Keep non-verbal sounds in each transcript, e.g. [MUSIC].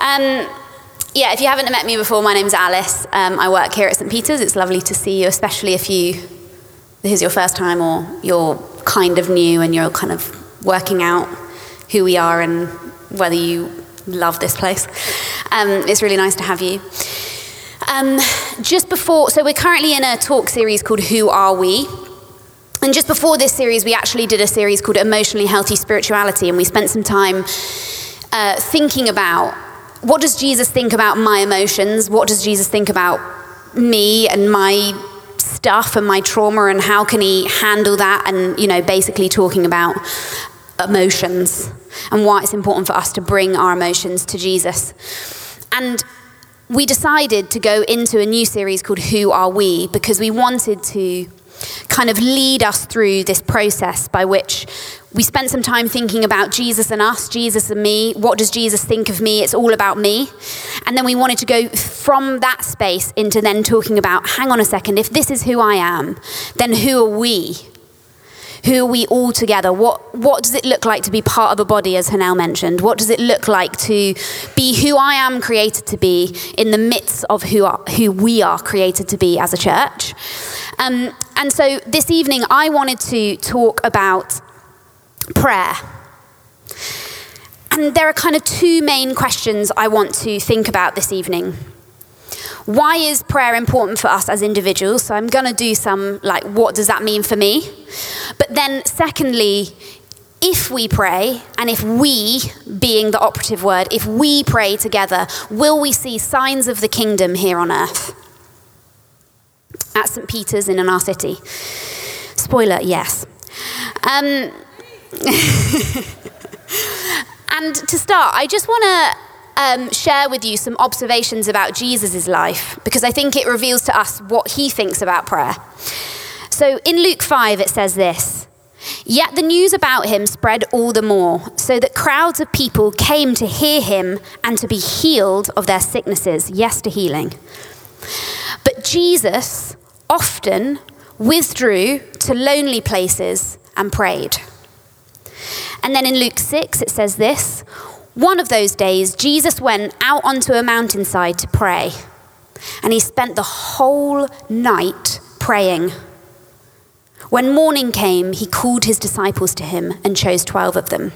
Um, yeah, if you haven't met me before, my name's Alice. Um, I work here at St. Peter's. It's lovely to see you, especially if you this is your first time or you're kind of new and you're kind of working out who we are and whether you love this place. Um, it's really nice to have you. Um, just before, so we're currently in a talk series called Who Are We? And just before this series, we actually did a series called Emotionally Healthy Spirituality, and we spent some time uh, thinking about what does Jesus think about my emotions? What does Jesus think about me and my stuff and my trauma, and how can he handle that? And, you know, basically talking about emotions and why it's important for us to bring our emotions to Jesus. And we decided to go into a new series called Who Are We? because we wanted to kind of lead us through this process by which we spent some time thinking about Jesus and us, Jesus and me. What does Jesus think of me? It's all about me. And then we wanted to go from that space into then talking about hang on a second, if this is who I am, then who are we? Who are we all together? What, what does it look like to be part of a body, as Hanel mentioned? What does it look like to be who I am created to be in the midst of who, are, who we are created to be as a church? Um, and so this evening, I wanted to talk about prayer. And there are kind of two main questions I want to think about this evening. Why is prayer important for us as individuals? So I'm going to do some, like, what does that mean for me? But then, secondly, if we pray, and if we, being the operative word, if we pray together, will we see signs of the kingdom here on earth? At St. Peter's in our city. Spoiler, yes. Um, [LAUGHS] and to start, I just want to um, share with you some observations about Jesus' life because I think it reveals to us what he thinks about prayer. So in Luke 5, it says this Yet the news about him spread all the more, so that crowds of people came to hear him and to be healed of their sicknesses. Yes, to healing. But Jesus often withdrew to lonely places and prayed. And then in Luke 6, it says this one of those days, Jesus went out onto a mountainside to pray, and he spent the whole night praying. When morning came, he called his disciples to him and chose 12 of them.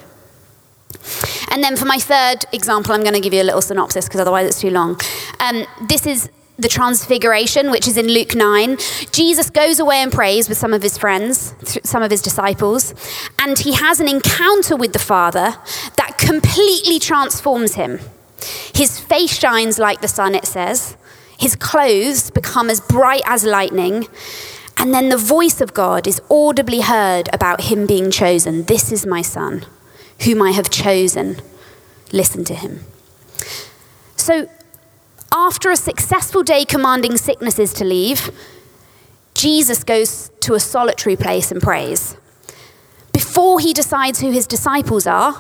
And then for my third example, I'm going to give you a little synopsis because otherwise it's too long. Um, this is the transfiguration, which is in Luke 9. Jesus goes away and prays with some of his friends, some of his disciples, and he has an encounter with the Father that completely transforms him. His face shines like the sun, it says. His clothes become as bright as lightning. And then the voice of God is audibly heard about him being chosen. This is my son, whom I have chosen. Listen to him. So, after a successful day commanding sicknesses to leave, Jesus goes to a solitary place and prays. Before he decides who his disciples are,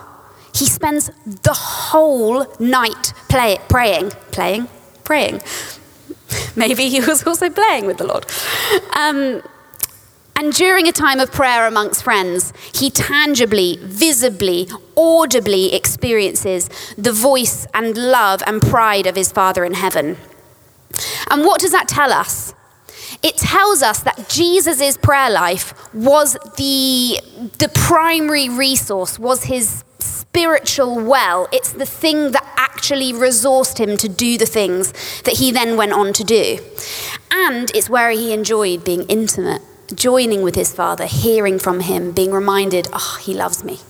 he spends the whole night play, praying, playing, praying. [LAUGHS] Maybe he was also playing with the Lord. Um, and during a time of prayer amongst friends, he tangibly, visibly, audibly experiences the voice and love and pride of his Father in heaven. And what does that tell us? It tells us that Jesus' prayer life was the, the primary resource, was his spiritual well. It's the thing that actually resourced him to do the things that he then went on to do. And it's where he enjoyed being intimate joining with his father, hearing from him, being reminded, oh, he loves me.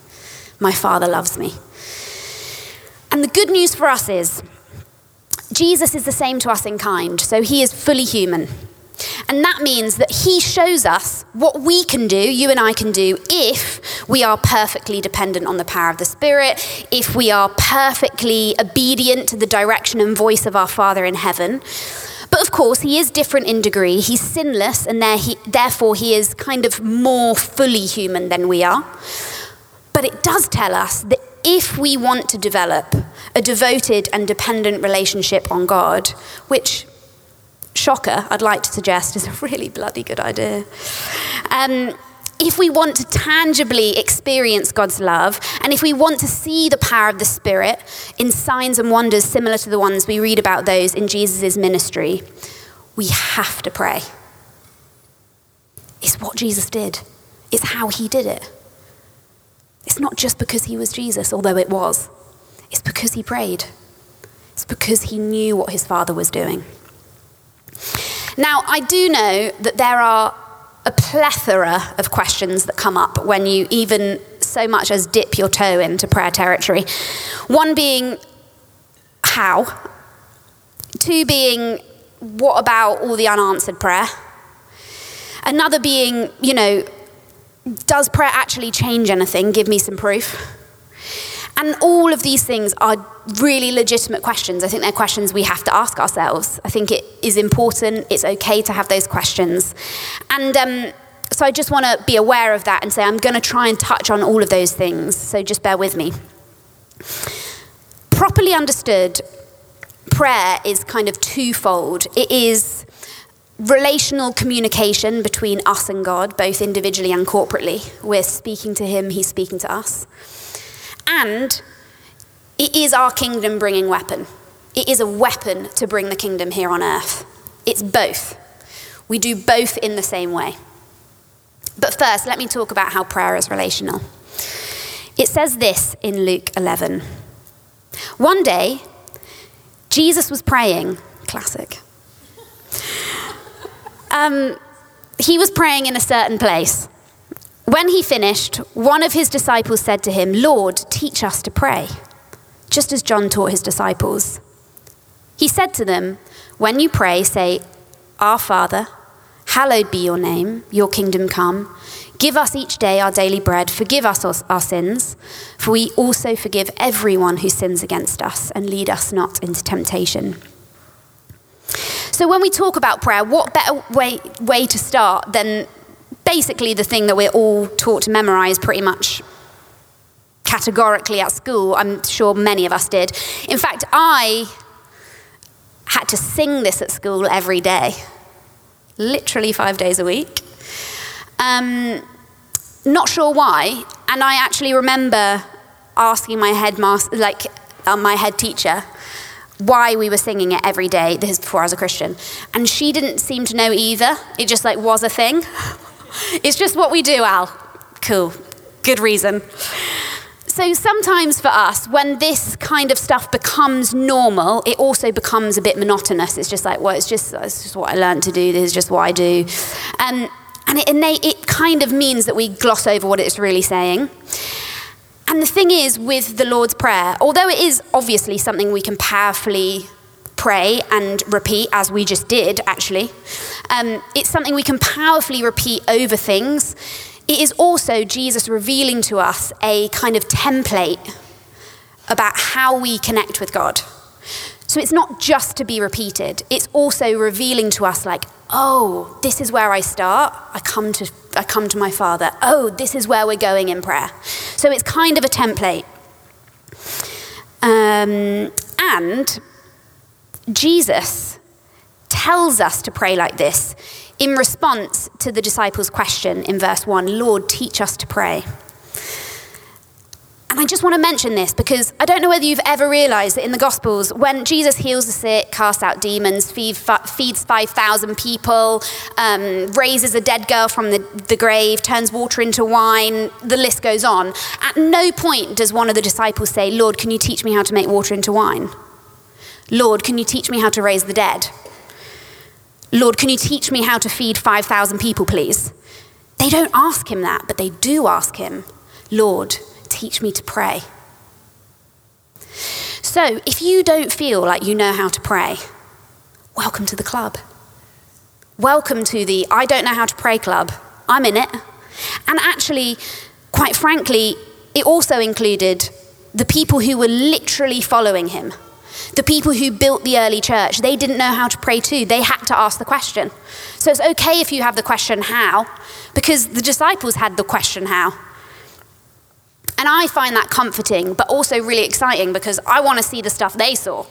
My father loves me. And the good news for us is, Jesus is the same to us in kind, so he is fully human. And that means that he shows us what we can do, you and I can do, if we are perfectly dependent on the power of the Spirit, if we are perfectly obedient to the direction and voice of our Father in heaven. But of course, he is different in degree. He's sinless, and there he, therefore he is kind of more fully human than we are. But it does tell us that if we want to develop a devoted and dependent relationship on God, which, shocker, I'd like to suggest is a really bloody good idea, um, if we want to tangibly experience God's love, and if we want to see the power of the Spirit in signs and wonders similar to the ones we read about those in Jesus' ministry, we have to pray. It's what Jesus did, it's how he did it. It's not just because he was Jesus, although it was, it's because he prayed. It's because he knew what his Father was doing. Now, I do know that there are a plethora of questions that come up when you even so much as dip your toe into prayer territory. One being, how? Two being, what about all the unanswered prayer? Another being, you know, does prayer actually change anything? Give me some proof. And all of these things are really legitimate questions. I think they're questions we have to ask ourselves. I think it is important, it's okay to have those questions. And um, so I just want to be aware of that and say I'm going to try and touch on all of those things. So just bear with me. Properly understood, prayer is kind of twofold. It is relational communication between us and God, both individually and corporately. We're speaking to Him, He's speaking to us. And it is our kingdom bringing weapon. It is a weapon to bring the kingdom here on earth. It's both. We do both in the same way. But first, let me talk about how prayer is relational. It says this in Luke 11. One day, Jesus was praying, classic. Um, he was praying in a certain place. When he finished, one of his disciples said to him, Lord, teach us to pray, just as John taught his disciples. He said to them, When you pray, say, Our Father, hallowed be your name, your kingdom come. Give us each day our daily bread. Forgive us our sins, for we also forgive everyone who sins against us, and lead us not into temptation. So, when we talk about prayer, what better way, way to start than basically the thing that we're all taught to memorize pretty much categorically at school. I'm sure many of us did. In fact, I had to sing this at school every day, literally five days a week. Um, not sure why. And I actually remember asking my headmaster, like uh, my head teacher, why we were singing it every day. This is before I was a Christian, and she didn't seem to know either. It just like was a thing. [LAUGHS] It's just what we do, Al. Cool. Good reason. So sometimes for us, when this kind of stuff becomes normal, it also becomes a bit monotonous. It's just like, well, it's just, it's just what I learned to do. This is just what I do. Um, and it, innate, it kind of means that we gloss over what it's really saying. And the thing is, with the Lord's Prayer, although it is obviously something we can powerfully pray and repeat, as we just did, actually. Um, it's something we can powerfully repeat over things. It is also Jesus revealing to us a kind of template about how we connect with God. So it's not just to be repeated, it's also revealing to us, like, oh, this is where I start. I come to, I come to my Father. Oh, this is where we're going in prayer. So it's kind of a template. Um, and Jesus tells us to pray like this in response to the disciples' question in verse 1 Lord, teach us to pray. And I just want to mention this because I don't know whether you've ever realized that in the Gospels, when Jesus heals the sick, casts out demons, feeds 5,000 people, um, raises a dead girl from the, the grave, turns water into wine, the list goes on. At no point does one of the disciples say, Lord, can you teach me how to make water into wine? Lord, can you teach me how to raise the dead? Lord, can you teach me how to feed 5,000 people, please? They don't ask him that, but they do ask him, Lord, teach me to pray. So, if you don't feel like you know how to pray, welcome to the club. Welcome to the I don't know how to pray club. I'm in it. And actually, quite frankly, it also included the people who were literally following him. The people who built the early church, they didn't know how to pray too. They had to ask the question. So it's okay if you have the question, how? Because the disciples had the question, how? And I find that comforting, but also really exciting because I want to see the stuff they saw.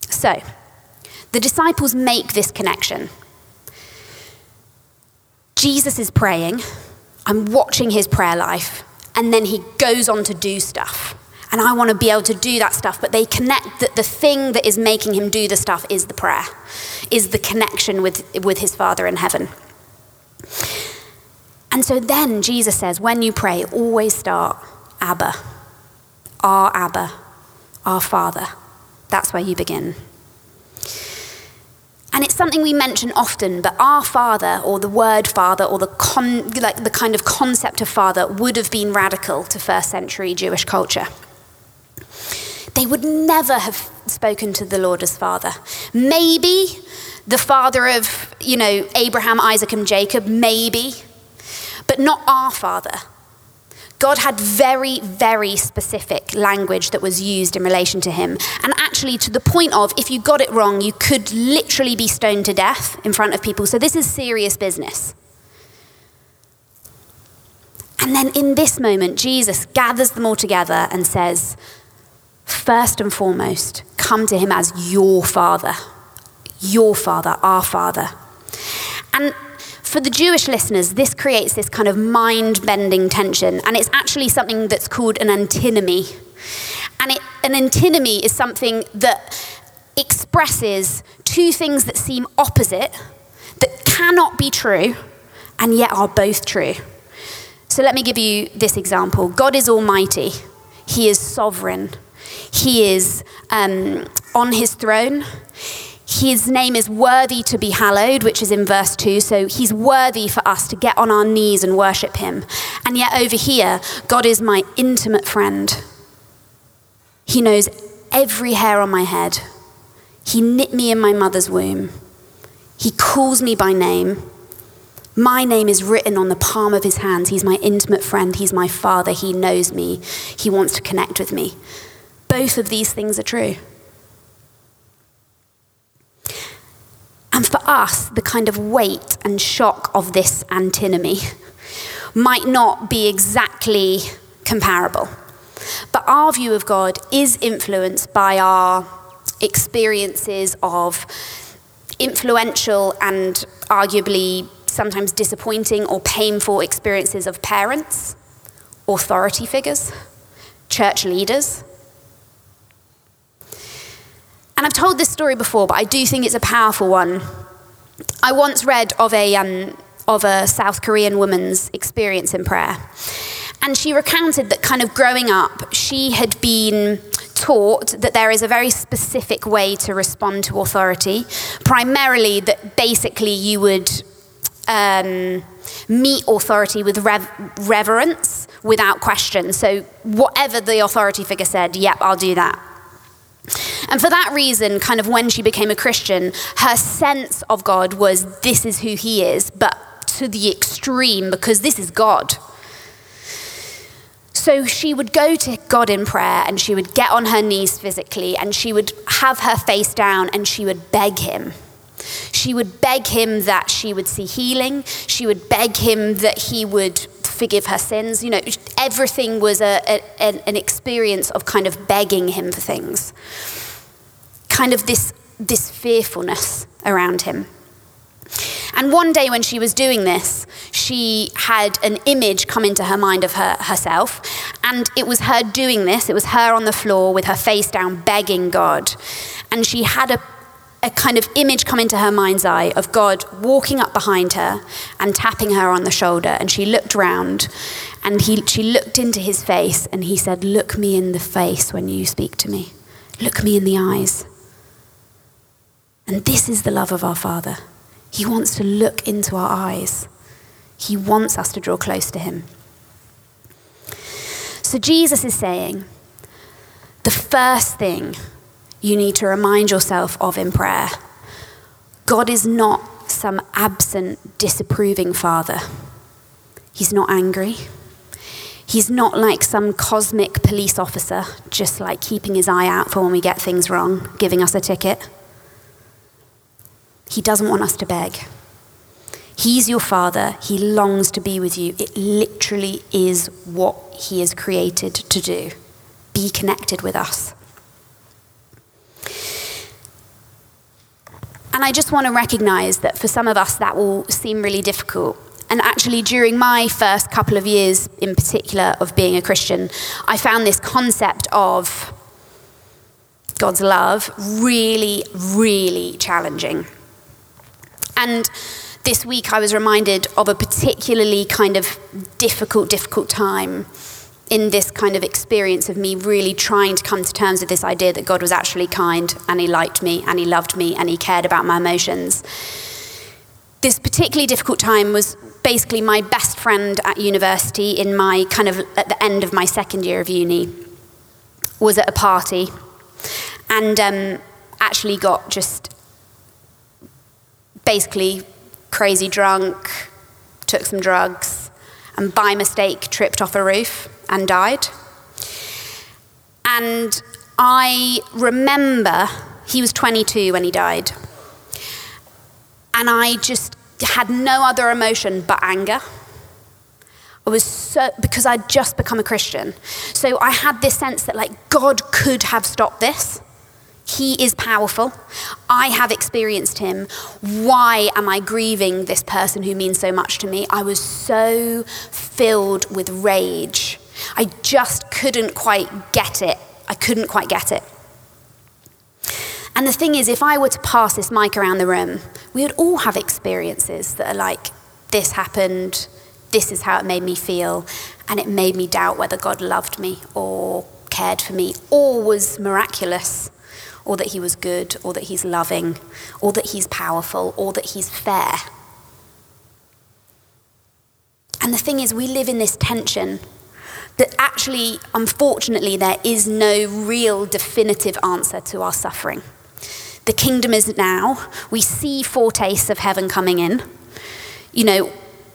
So, the disciples make this connection. Jesus is praying, I'm watching his prayer life, and then he goes on to do stuff. And I want to be able to do that stuff, but they connect that the thing that is making him do the stuff is the prayer, is the connection with, with his Father in heaven. And so then Jesus says, when you pray, always start Abba, our Abba, our Father. That's where you begin. And it's something we mention often, but our father, or the word father, or the, con, like the kind of concept of father, would have been radical to first century Jewish culture. They would never have spoken to the Lord as father. Maybe the father of, you know, Abraham, Isaac, and Jacob, maybe, but not our father. God had very, very specific language that was used in relation to him. And actually, to the point of if you got it wrong, you could literally be stoned to death in front of people. So, this is serious business. And then in this moment, Jesus gathers them all together and says, First and foremost, come to him as your father, your father, our father. And for the Jewish listeners, this creates this kind of mind bending tension, and it's actually something that's called an antinomy. And it, an antinomy is something that expresses two things that seem opposite, that cannot be true, and yet are both true. So let me give you this example God is almighty, He is sovereign, He is um, on His throne. His name is worthy to be hallowed, which is in verse 2. So he's worthy for us to get on our knees and worship him. And yet, over here, God is my intimate friend. He knows every hair on my head. He knit me in my mother's womb. He calls me by name. My name is written on the palm of his hands. He's my intimate friend. He's my father. He knows me. He wants to connect with me. Both of these things are true. And for us, the kind of weight and shock of this antinomy might not be exactly comparable. But our view of God is influenced by our experiences of influential and arguably sometimes disappointing or painful experiences of parents, authority figures, church leaders, and I've told this story before, but I do think it's a powerful one. I once read of a, um, of a South Korean woman's experience in prayer. And she recounted that kind of growing up, she had been taught that there is a very specific way to respond to authority. Primarily, that basically you would um, meet authority with rev- reverence without question. So, whatever the authority figure said, yep, I'll do that. And for that reason, kind of when she became a Christian, her sense of God was this is who he is, but to the extreme because this is God. So she would go to God in prayer and she would get on her knees physically and she would have her face down and she would beg him. She would beg him that she would see healing. She would beg him that he would forgive her sins. You know, everything was a, a, an experience of kind of begging him for things. Kind of this, this fearfulness around him. And one day when she was doing this, she had an image come into her mind of her, herself. And it was her doing this. It was her on the floor with her face down, begging God. And she had a a kind of image come into her mind's eye of God walking up behind her and tapping her on the shoulder. And she looked round and he, she looked into his face and he said, Look me in the face when you speak to me. Look me in the eyes. And this is the love of our Father. He wants to look into our eyes, He wants us to draw close to Him. So Jesus is saying, the first thing you need to remind yourself of in prayer. God is not some absent, disapproving father. He's not angry. He's not like some cosmic police officer, just like keeping his eye out for when we get things wrong, giving us a ticket. He doesn't want us to beg. He's your father. He longs to be with you. It literally is what he is created to do be connected with us. And I just want to recognize that for some of us, that will seem really difficult. And actually, during my first couple of years in particular of being a Christian, I found this concept of God's love really, really challenging. And this week I was reminded of a particularly kind of difficult, difficult time in this kind of experience of me really trying to come to terms with this idea that God was actually kind and He liked me and He loved me and He cared about my emotions. This particularly difficult time was basically my best friend at university in my kind of at the end of my second year of uni was at a party and um, actually got just basically crazy drunk, took some drugs, and by mistake tripped off a roof and died. And I remember he was 22 when he died. And I just had no other emotion but anger. I was so, because I'd just become a Christian. So I had this sense that, like, God could have stopped this. He is powerful. I have experienced him. Why am I grieving this person who means so much to me? I was so filled with rage. I just couldn't quite get it. I couldn't quite get it. And the thing is, if I were to pass this mic around the room, we would all have experiences that are like, this happened, this is how it made me feel, and it made me doubt whether God loved me or cared for me or was miraculous or that he was good, or that he's loving, or that he's powerful, or that he's fair. And the thing is, we live in this tension that actually, unfortunately, there is no real definitive answer to our suffering. The kingdom is now. We see foretastes of heaven coming in. You know,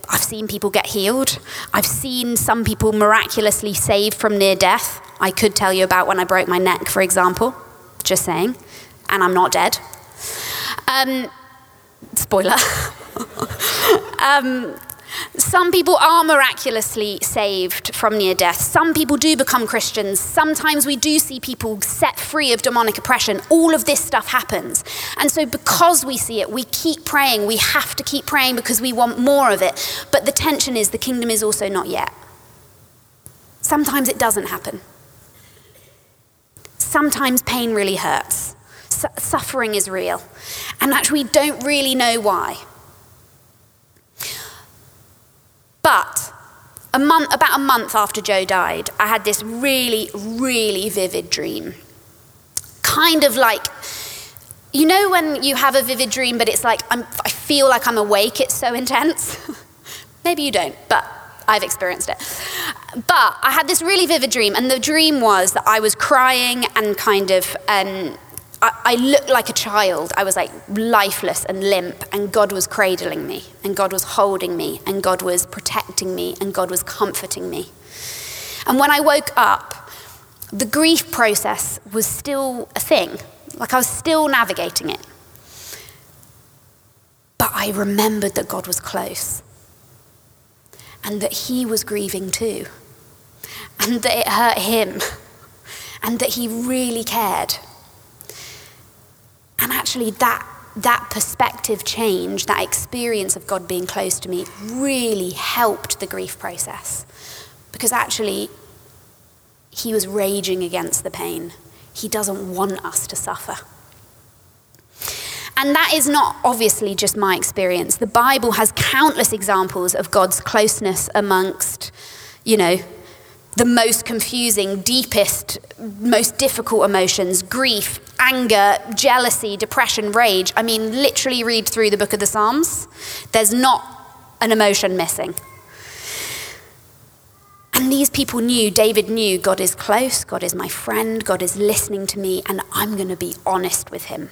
I've seen people get healed. I've seen some people miraculously saved from near death. I could tell you about when I broke my neck, for example just saying, and I'm not dead. Um, spoiler. [LAUGHS] um, some people are miraculously saved from near death. Some people do become Christians. Sometimes we do see people set free of demonic oppression. All of this stuff happens. And so, because we see it, we keep praying. We have to keep praying because we want more of it. But the tension is the kingdom is also not yet. Sometimes it doesn't happen sometimes pain really hurts. suffering is real. And actually, we don't really know why. But a month, about a month after Joe died, I had this really, really vivid dream. Kind of like, you know, when you have a vivid dream, but it's like, I'm, I feel like I'm awake, it's so [LAUGHS] intense? Maybe you don't, but I've experienced it. But I had this really vivid dream, and the dream was that I was crying and kind of. Um, I, I looked like a child. I was like lifeless and limp, and God was cradling me, and God was holding me, and God was protecting me, and God was comforting me. And when I woke up, the grief process was still a thing. Like I was still navigating it. But I remembered that God was close and that he was grieving too, and that it hurt him, and that he really cared. And actually, that, that perspective change, that experience of God being close to me, really helped the grief process. Because actually, he was raging against the pain. He doesn't want us to suffer. And that is not obviously just my experience. The Bible has countless examples of God's closeness amongst, you know, the most confusing, deepest, most difficult emotions grief, anger, jealousy, depression, rage. I mean, literally read through the book of the Psalms. There's not an emotion missing. And these people knew, David knew, God is close, God is my friend, God is listening to me, and I'm going to be honest with him.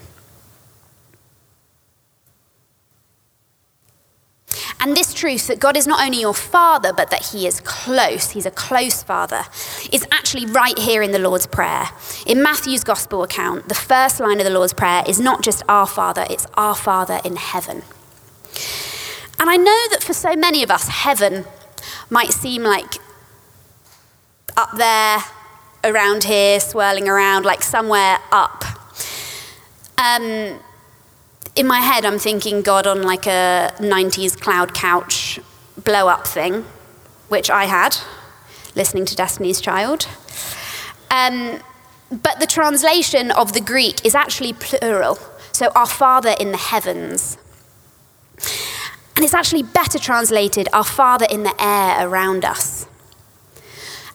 And this truth that God is not only your father, but that he is close, he's a close father, is actually right here in the Lord's Prayer. In Matthew's gospel account, the first line of the Lord's Prayer is not just our Father, it's our Father in heaven. And I know that for so many of us, heaven might seem like up there, around here, swirling around, like somewhere up. Um, in my head, I'm thinking God on like a 90s cloud couch, blow up thing, which I had, listening to Destiny's Child. Um, but the translation of the Greek is actually plural. So, our Father in the heavens. And it's actually better translated, our Father in the air around us.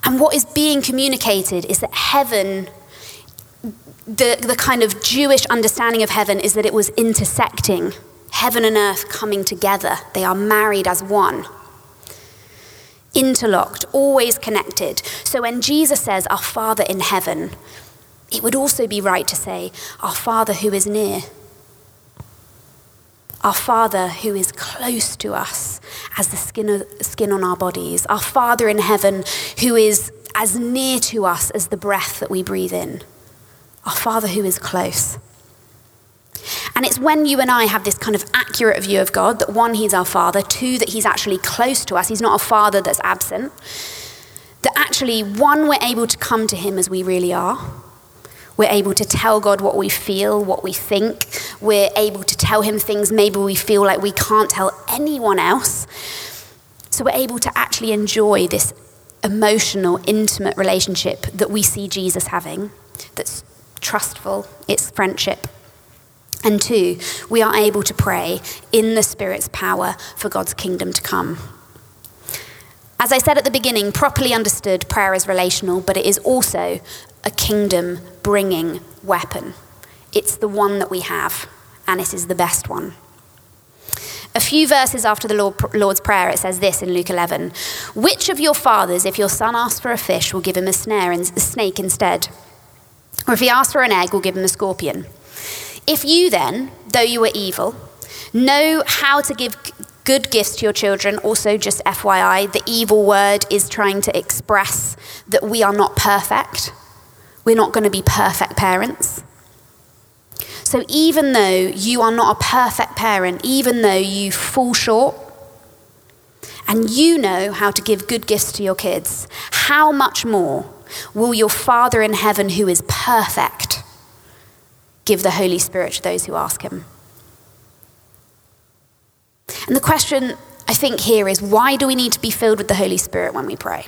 And what is being communicated is that heaven, the, the kind of Jewish understanding of heaven is that it was intersecting, heaven and earth coming together. They are married as one interlocked, always connected. So when Jesus says, Our Father in heaven, it would also be right to say, Our Father who is near. Our Father who is close to us as the skin, skin on our bodies. Our Father in heaven who is as near to us as the breath that we breathe in. Our Father who is close. And it's when you and I have this kind of accurate view of God that one, He's our Father, two, that He's actually close to us, He's not a Father that's absent, that actually, one, we're able to come to Him as we really are. We're able to tell God what we feel, what we think. We're able to tell Him things maybe we feel like we can't tell anyone else. So we're able to actually enjoy this emotional, intimate relationship that we see Jesus having that's trustful, it's friendship. And two, we are able to pray in the Spirit's power for God's kingdom to come. As I said at the beginning, properly understood, prayer is relational, but it is also a kingdom bringing weapon. It's the one that we have, and it is the best one. A few verses after the Lord's Prayer, it says this in Luke 11 Which of your fathers, if your son asks for a fish, will give him a snare and a snake instead? Or if he asks for an egg, we'll give him a scorpion? If you then, though you are evil, know how to give good gifts to your children, also just FYI, the evil word is trying to express that we are not perfect. We're not going to be perfect parents. So even though you are not a perfect parent, even though you fall short, and you know how to give good gifts to your kids, how much more will your Father in heaven, who is perfect, give the Holy Spirit to those who ask him. And the question I think here is why do we need to be filled with the Holy Spirit when we pray?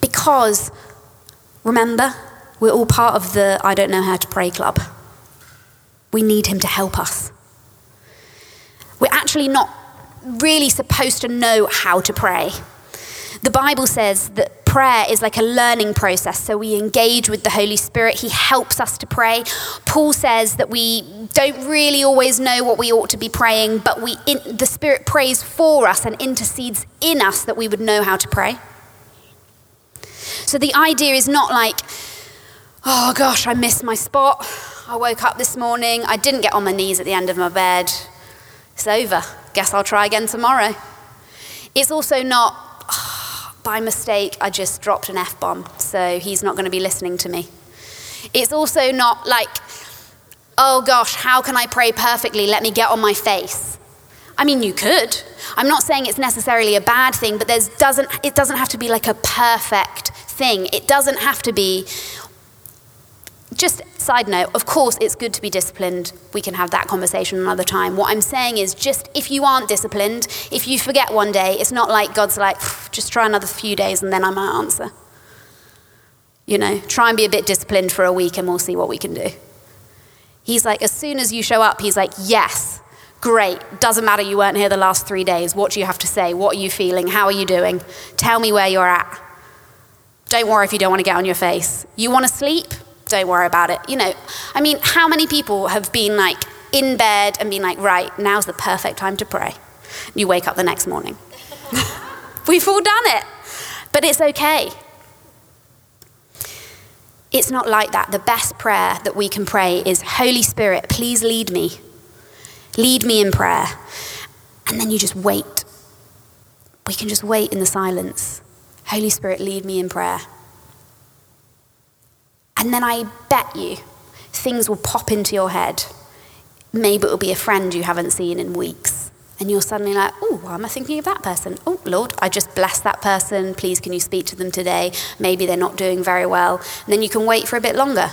Because, remember, we're all part of the I don't know how to pray club. We need him to help us. We're actually not really supposed to know how to pray. The Bible says that prayer is like a learning process. So we engage with the Holy Spirit. He helps us to pray. Paul says that we don't really always know what we ought to be praying, but we in, the Spirit prays for us and intercedes in us that we would know how to pray. So the idea is not like, oh gosh, I missed my spot. I woke up this morning. I didn't get on my knees at the end of my bed. It's over. Guess I'll try again tomorrow. It's also not, by mistake, I just dropped an F bomb, so he's not going to be listening to me. It's also not like, oh gosh, how can I pray perfectly? Let me get on my face. I mean, you could. I'm not saying it's necessarily a bad thing, but there's doesn't, it doesn't have to be like a perfect thing. It doesn't have to be, just side note, of course, it's good to be disciplined. We can have that conversation another time. What I'm saying is just if you aren't disciplined, if you forget one day, it's not like God's like, just try another few days and then I might answer. You know, try and be a bit disciplined for a week and we'll see what we can do. He's like, as soon as you show up, he's like, yes, great. Doesn't matter you weren't here the last three days. What do you have to say? What are you feeling? How are you doing? Tell me where you're at. Don't worry if you don't want to get on your face. You want to sleep? Don't worry about it. You know, I mean, how many people have been like in bed and been like, right, now's the perfect time to pray? You wake up the next morning. [LAUGHS] We've all done it, but it's okay. It's not like that. The best prayer that we can pray is Holy Spirit, please lead me. Lead me in prayer. And then you just wait. We can just wait in the silence. Holy Spirit, lead me in prayer. And then I bet you things will pop into your head. Maybe it'll be a friend you haven't seen in weeks. And you're suddenly like, oh, why am I thinking of that person? Oh, Lord, I just blessed that person. Please, can you speak to them today? Maybe they're not doing very well. And then you can wait for a bit longer.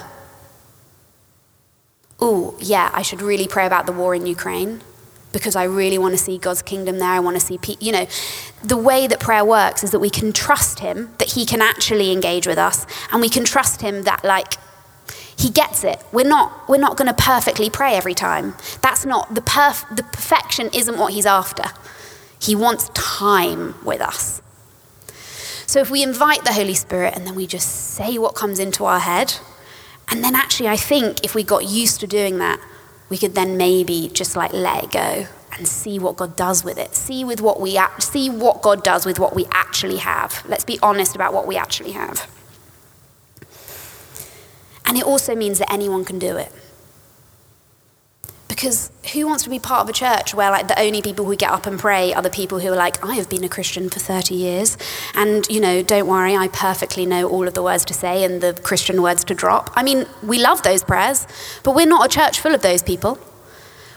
Oh, yeah, I should really pray about the war in Ukraine. Because I really want to see God's kingdom there. I want to see, pe- you know, the way that prayer works is that we can trust Him, that He can actually engage with us, and we can trust Him that, like, He gets it. We're not, we're not going to perfectly pray every time. That's not, the, perf- the perfection isn't what He's after. He wants time with us. So if we invite the Holy Spirit and then we just say what comes into our head, and then actually, I think if we got used to doing that, we could then maybe just like let it go and see what God does with it. See with what we see what God does with what we actually have. Let's be honest about what we actually have. And it also means that anyone can do it. Because who wants to be part of a church where like the only people who get up and pray are the people who are like, I have been a Christian for 30 years, and you know, don't worry, I perfectly know all of the words to say and the Christian words to drop. I mean, we love those prayers, but we're not a church full of those people.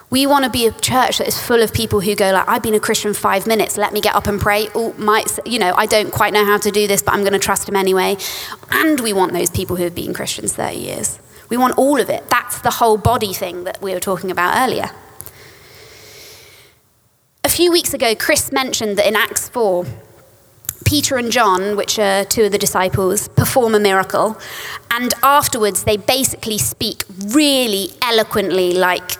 We want to be a church that is full of people who go like, I've been a Christian five minutes. Let me get up and pray. Oh, might you know, I don't quite know how to do this, but I'm going to trust him anyway. And we want those people who have been Christians 30 years. We want all of it. That's the whole body thing that we were talking about earlier. A few weeks ago, Chris mentioned that in Acts 4, Peter and John, which are two of the disciples, perform a miracle. And afterwards, they basically speak really eloquently, like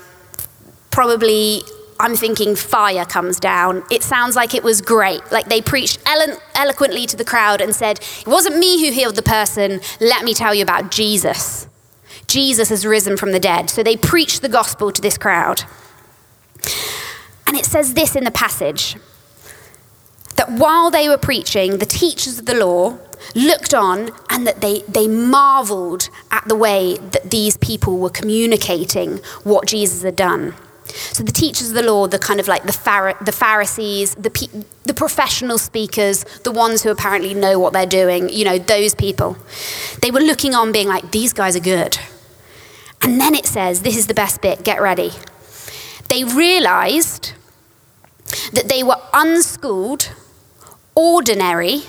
probably, I'm thinking fire comes down. It sounds like it was great. Like they preached elo- eloquently to the crowd and said, It wasn't me who healed the person. Let me tell you about Jesus. Jesus has risen from the dead. So they preached the gospel to this crowd. And it says this in the passage that while they were preaching, the teachers of the law looked on and that they, they marveled at the way that these people were communicating what Jesus had done. So the teachers of the law, the kind of like the, the Pharisees, the, pe- the professional speakers, the ones who apparently know what they're doing, you know, those people, they were looking on being like, these guys are good. And then it says, this is the best bit, get ready. They realized that they were unschooled, ordinary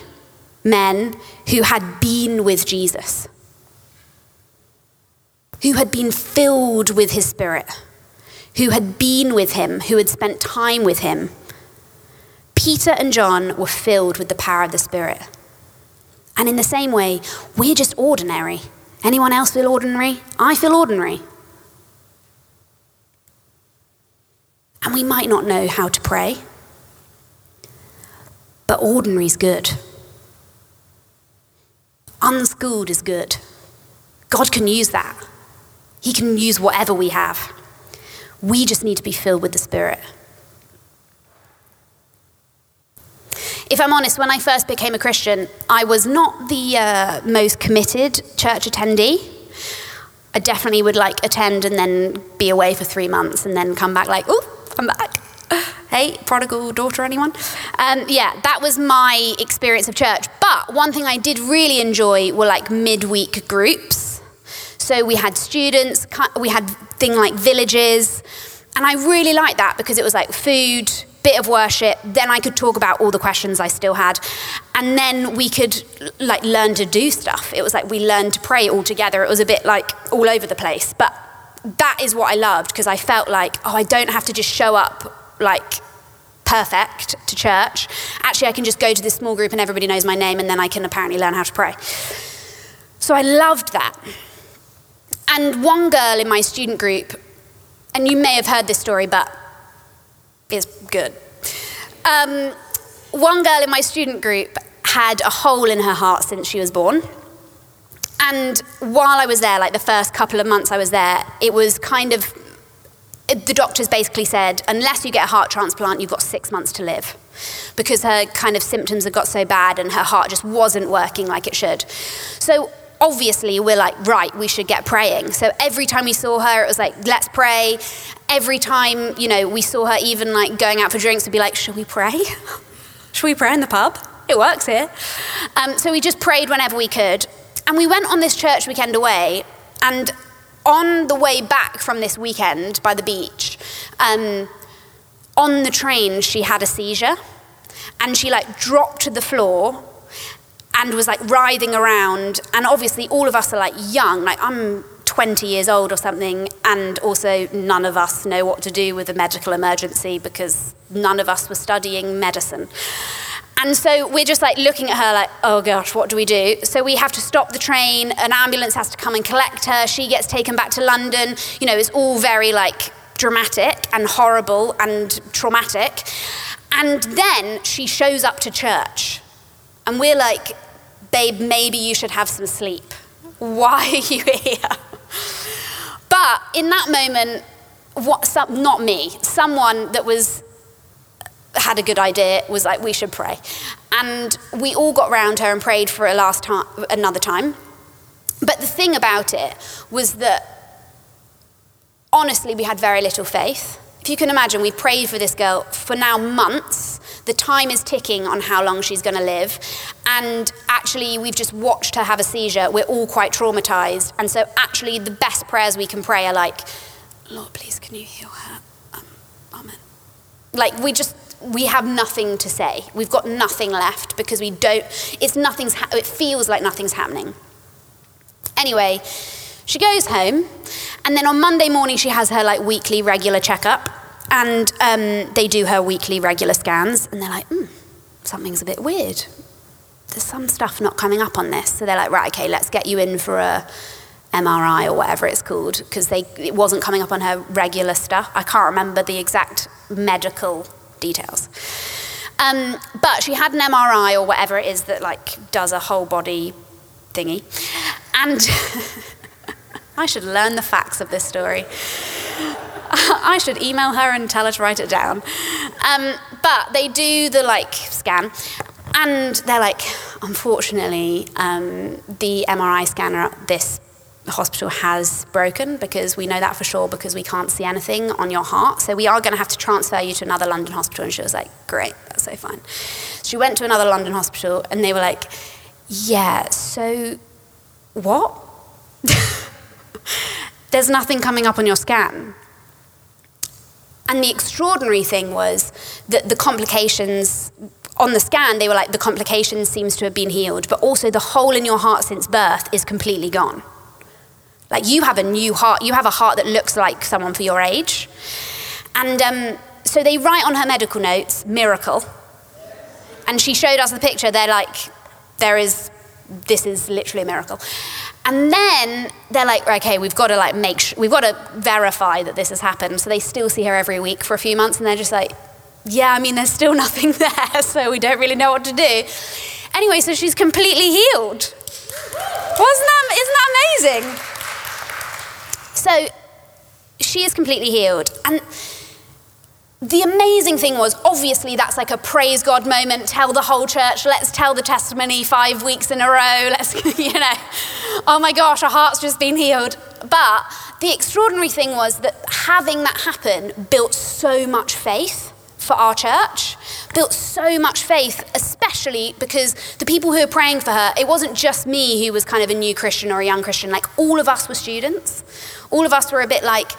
men who had been with Jesus, who had been filled with his spirit, who had been with him, who had spent time with him. Peter and John were filled with the power of the Spirit. And in the same way, we're just ordinary. Anyone else feel ordinary? I feel ordinary. And we might not know how to pray, but ordinary is good. Unschooled is good. God can use that. He can use whatever we have. We just need to be filled with the Spirit. If I'm honest, when I first became a Christian, I was not the uh, most committed church attendee. I definitely would like attend and then be away for three months and then come back like, oh, I'm back. [SIGHS] Hey, prodigal daughter, anyone? Um, yeah, that was my experience of church. But one thing I did really enjoy were like midweek groups. So we had students, we had thing like villages, and I really liked that because it was like food, bit of worship, then I could talk about all the questions I still had. And then we could like learn to do stuff. It was like we learned to pray all together. It was a bit like all over the place. But that is what I loved because I felt like, oh, I don't have to just show up like perfect to church. Actually, I can just go to this small group and everybody knows my name and then I can apparently learn how to pray. So I loved that. And one girl in my student group, and you may have heard this story, but is good. Um, one girl in my student group had a hole in her heart since she was born. And while I was there, like the first couple of months I was there, it was kind of, the doctors basically said, unless you get a heart transplant, you've got six months to live. Because her kind of symptoms had got so bad and her heart just wasn't working like it should. So obviously we're like, right, we should get praying. So every time we saw her, it was like, let's pray. Every time, you know, we saw her even like going out for drinks, we'd be like, should we pray? [LAUGHS] should we pray in the pub? It works here. Um, so we just prayed whenever we could. And we went on this church weekend away, and on the way back from this weekend by the beach, um, on the train, she had a seizure, and she like dropped to the floor and was like writhing around. And obviously, all of us are like young, like I'm 20 years old or something, and also none of us know what to do with a medical emergency because none of us were studying medicine. And so we're just like looking at her like, oh gosh, what do we do? So we have to stop the train, an ambulance has to come and collect her, she gets taken back to London. You know, it's all very like dramatic and horrible and traumatic. And then she shows up to church. And we're like, babe, maybe you should have some sleep. Why are you here? But in that moment, what, some, not me, someone that was had a good idea was like we should pray and we all got round her and prayed for a last time another time but the thing about it was that honestly we had very little faith if you can imagine we prayed for this girl for now months the time is ticking on how long she's going to live. And actually, we've just watched her have a seizure. We're all quite traumatized. And so, actually, the best prayers we can pray are like, Lord, please, can you heal her? Um, amen. Like, we just, we have nothing to say. We've got nothing left because we don't, it's nothing's, ha- it feels like nothing's happening. Anyway, she goes home, and then on Monday morning, she has her like weekly regular checkup. And um, they do her weekly regular scans, and they're like, hmm, something's a bit weird. There's some stuff not coming up on this. So they're like, right, okay, let's get you in for a MRI or whatever it's called, because it wasn't coming up on her regular stuff. I can't remember the exact medical details. Um, but she had an MRI or whatever it is that like does a whole body thingy. And [LAUGHS] I should learn the facts of this story. [LAUGHS] I should email her and tell her to write it down. Um, but they do the like scan, and they're like, unfortunately, um, the MRI scanner at this hospital has broken because we know that for sure because we can't see anything on your heart. So we are going to have to transfer you to another London hospital. And she was like, great, that's so fine. She went to another London hospital and they were like, yeah, so what? [LAUGHS] There's nothing coming up on your scan. And the extraordinary thing was that the complications on the scan, they were like, the complications seems to have been healed, but also the hole in your heart since birth is completely gone. Like you have a new heart, you have a heart that looks like someone for your age. And um, so they write on her medical notes, miracle. And she showed us the picture. They're like, there is, this is literally a miracle. And then they're like, okay, we've got to like make, sh- we've got to verify that this has happened. So they still see her every week for a few months, and they're just like, yeah, I mean, there's still [LAUGHS] nothing there, so we don't really know what to do. Anyway, so she's completely healed. Wasn't that, isn't that amazing? So she is completely healed. And the amazing thing was, obviously, that's like a praise God moment. Tell the whole church, let's tell the testimony five weeks in a row. [LAUGHS] Let's, you know, oh my gosh, our heart's just been healed. But the extraordinary thing was that having that happen built so much faith for our church, built so much faith, especially because the people who were praying for her, it wasn't just me who was kind of a new Christian or a young Christian. Like all of us were students. All of us were a bit like,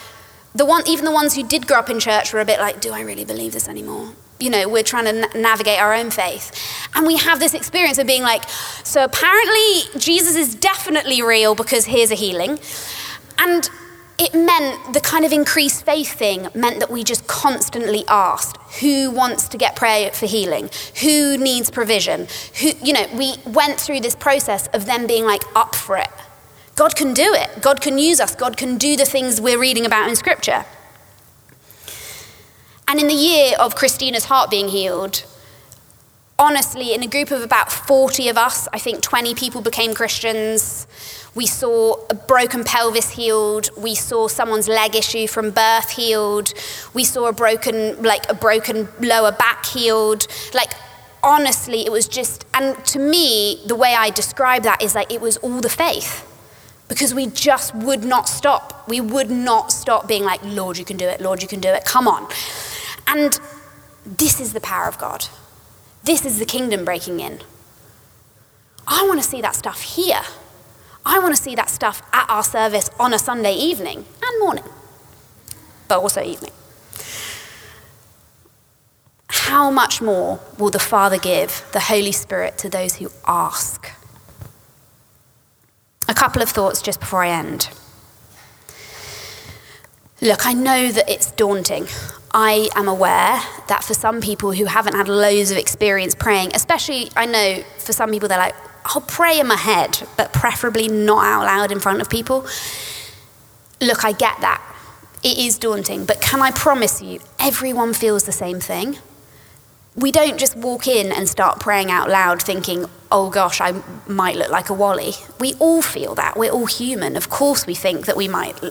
the one, even the ones who did grow up in church were a bit like, do I really believe this anymore? You know, we're trying to na- navigate our own faith. And we have this experience of being like, so apparently Jesus is definitely real because here's a healing. And it meant the kind of increased faith thing meant that we just constantly asked who wants to get prayer for healing who needs provision who you know we went through this process of them being like up for it God can do it. God can use us. God can do the things we're reading about in Scripture. And in the year of Christina's heart being healed, honestly, in a group of about 40 of us, I think 20 people became Christians. We saw a broken pelvis healed. We saw someone's leg issue from birth healed. We saw a broken, like a broken lower back healed. Like, honestly, it was just, and to me, the way I describe that is like it was all the faith because we just would not stop. We would not stop being like, Lord, you can do it, Lord, you can do it, come on. And this is the power of God. This is the kingdom breaking in. I want to see that stuff here. I want to see that stuff at our service on a Sunday evening and morning, but also evening. How much more will the Father give the Holy Spirit to those who ask? Couple of thoughts just before I end. Look, I know that it's daunting. I am aware that for some people who haven't had loads of experience praying, especially I know for some people they're like, I'll pray in my head, but preferably not out loud in front of people. Look, I get that. It is daunting, but can I promise you, everyone feels the same thing? We don't just walk in and start praying out loud thinking, oh gosh, I might look like a Wally. We all feel that. We're all human. Of course, we think that we might. [LAUGHS]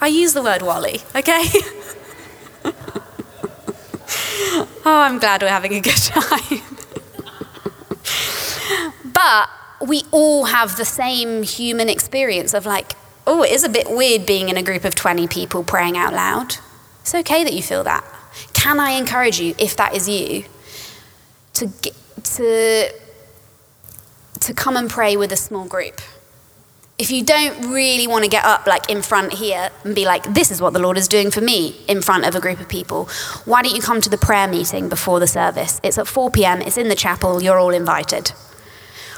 I use the word Wally, okay? [LAUGHS] oh, I'm glad we're having a good time. [LAUGHS] but we all have the same human experience of like, oh, it is a bit weird being in a group of 20 people praying out loud. It's okay that you feel that. Can I encourage you, if that is you, to, to, to come and pray with a small group? If you don't really want to get up like in front here and be like, this is what the Lord is doing for me in front of a group of people, why don't you come to the prayer meeting before the service? It's at 4 p.m., it's in the chapel, you're all invited.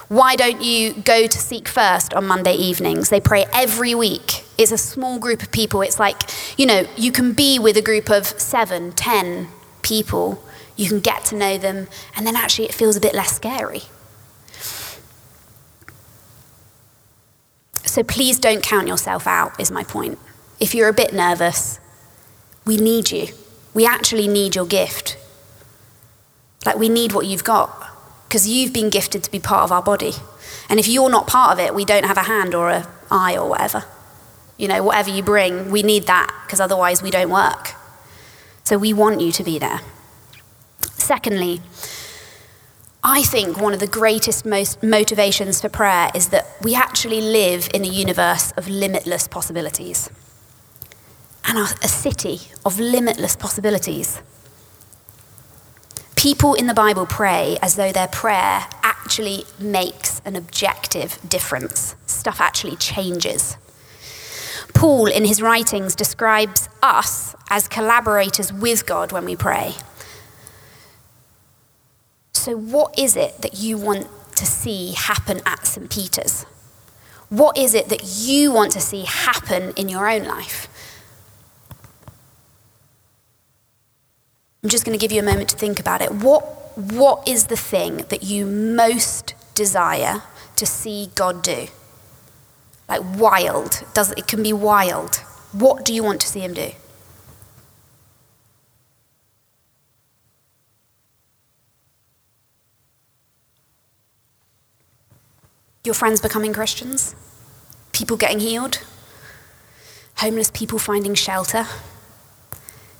Why don't you go to Seek First on Monday evenings? They pray every week. It's a small group of people. It's like, you know, you can be with a group of seven, ten people. You can get to know them, and then actually it feels a bit less scary. So please don't count yourself out, is my point. If you're a bit nervous, we need you. We actually need your gift. Like, we need what you've got because you've been gifted to be part of our body. And if you're not part of it, we don't have a hand or an eye or whatever. You know, whatever you bring, we need that because otherwise we don't work. So we want you to be there. Secondly, I think one of the greatest most motivations for prayer is that we actually live in a universe of limitless possibilities and a city of limitless possibilities people in the Bible pray as though their prayer actually makes an objective difference. Stuff actually changes. Paul, in his writings, describes us as collaborators with God when we pray. So, what is it that you want to see happen at St. Peter's? What is it that you want to see happen in your own life? I'm just going to give you a moment to think about it. What, what is the thing that you most desire to see God do? Like wild. Does, it can be wild. What do you want to see him do? Your friends becoming Christians? People getting healed? Homeless people finding shelter?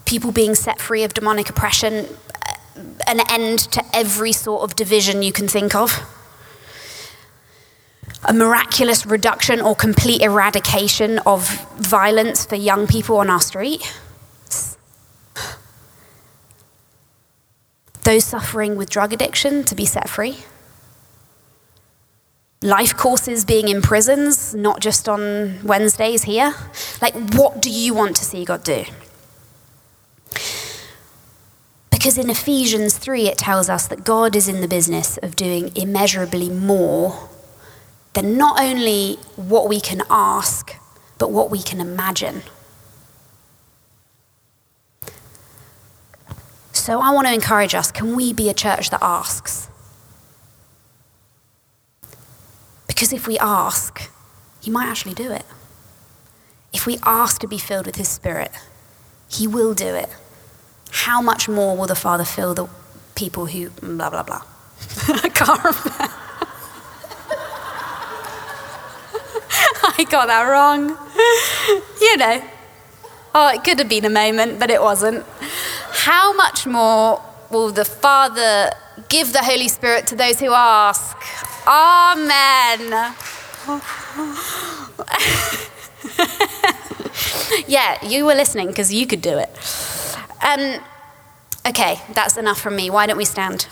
people being set free of demonic oppression, uh, an end to every sort of division you can think of, a miraculous reduction or complete eradication of violence for young people on our street. Those suffering with drug addiction to be set free. Life courses being in prisons, not just on Wednesdays here. Like, what do you want to see God do? Because in Ephesians 3, it tells us that God is in the business of doing immeasurably more than not only what we can ask, but what we can imagine. So I want to encourage us can we be a church that asks? Because if we ask, He might actually do it. If we ask to be filled with His Spirit, He will do it how much more will the Father fill the people who blah, blah, blah? [LAUGHS] I can't remember. [LAUGHS] I got that wrong. [LAUGHS] you know. Oh, it could have been a moment, but it wasn't. How much more will the Father give the Holy Spirit to those who ask? Amen. [LAUGHS] yeah, you were listening because you could do it. Um, okay, that's enough from me. Why don't we stand?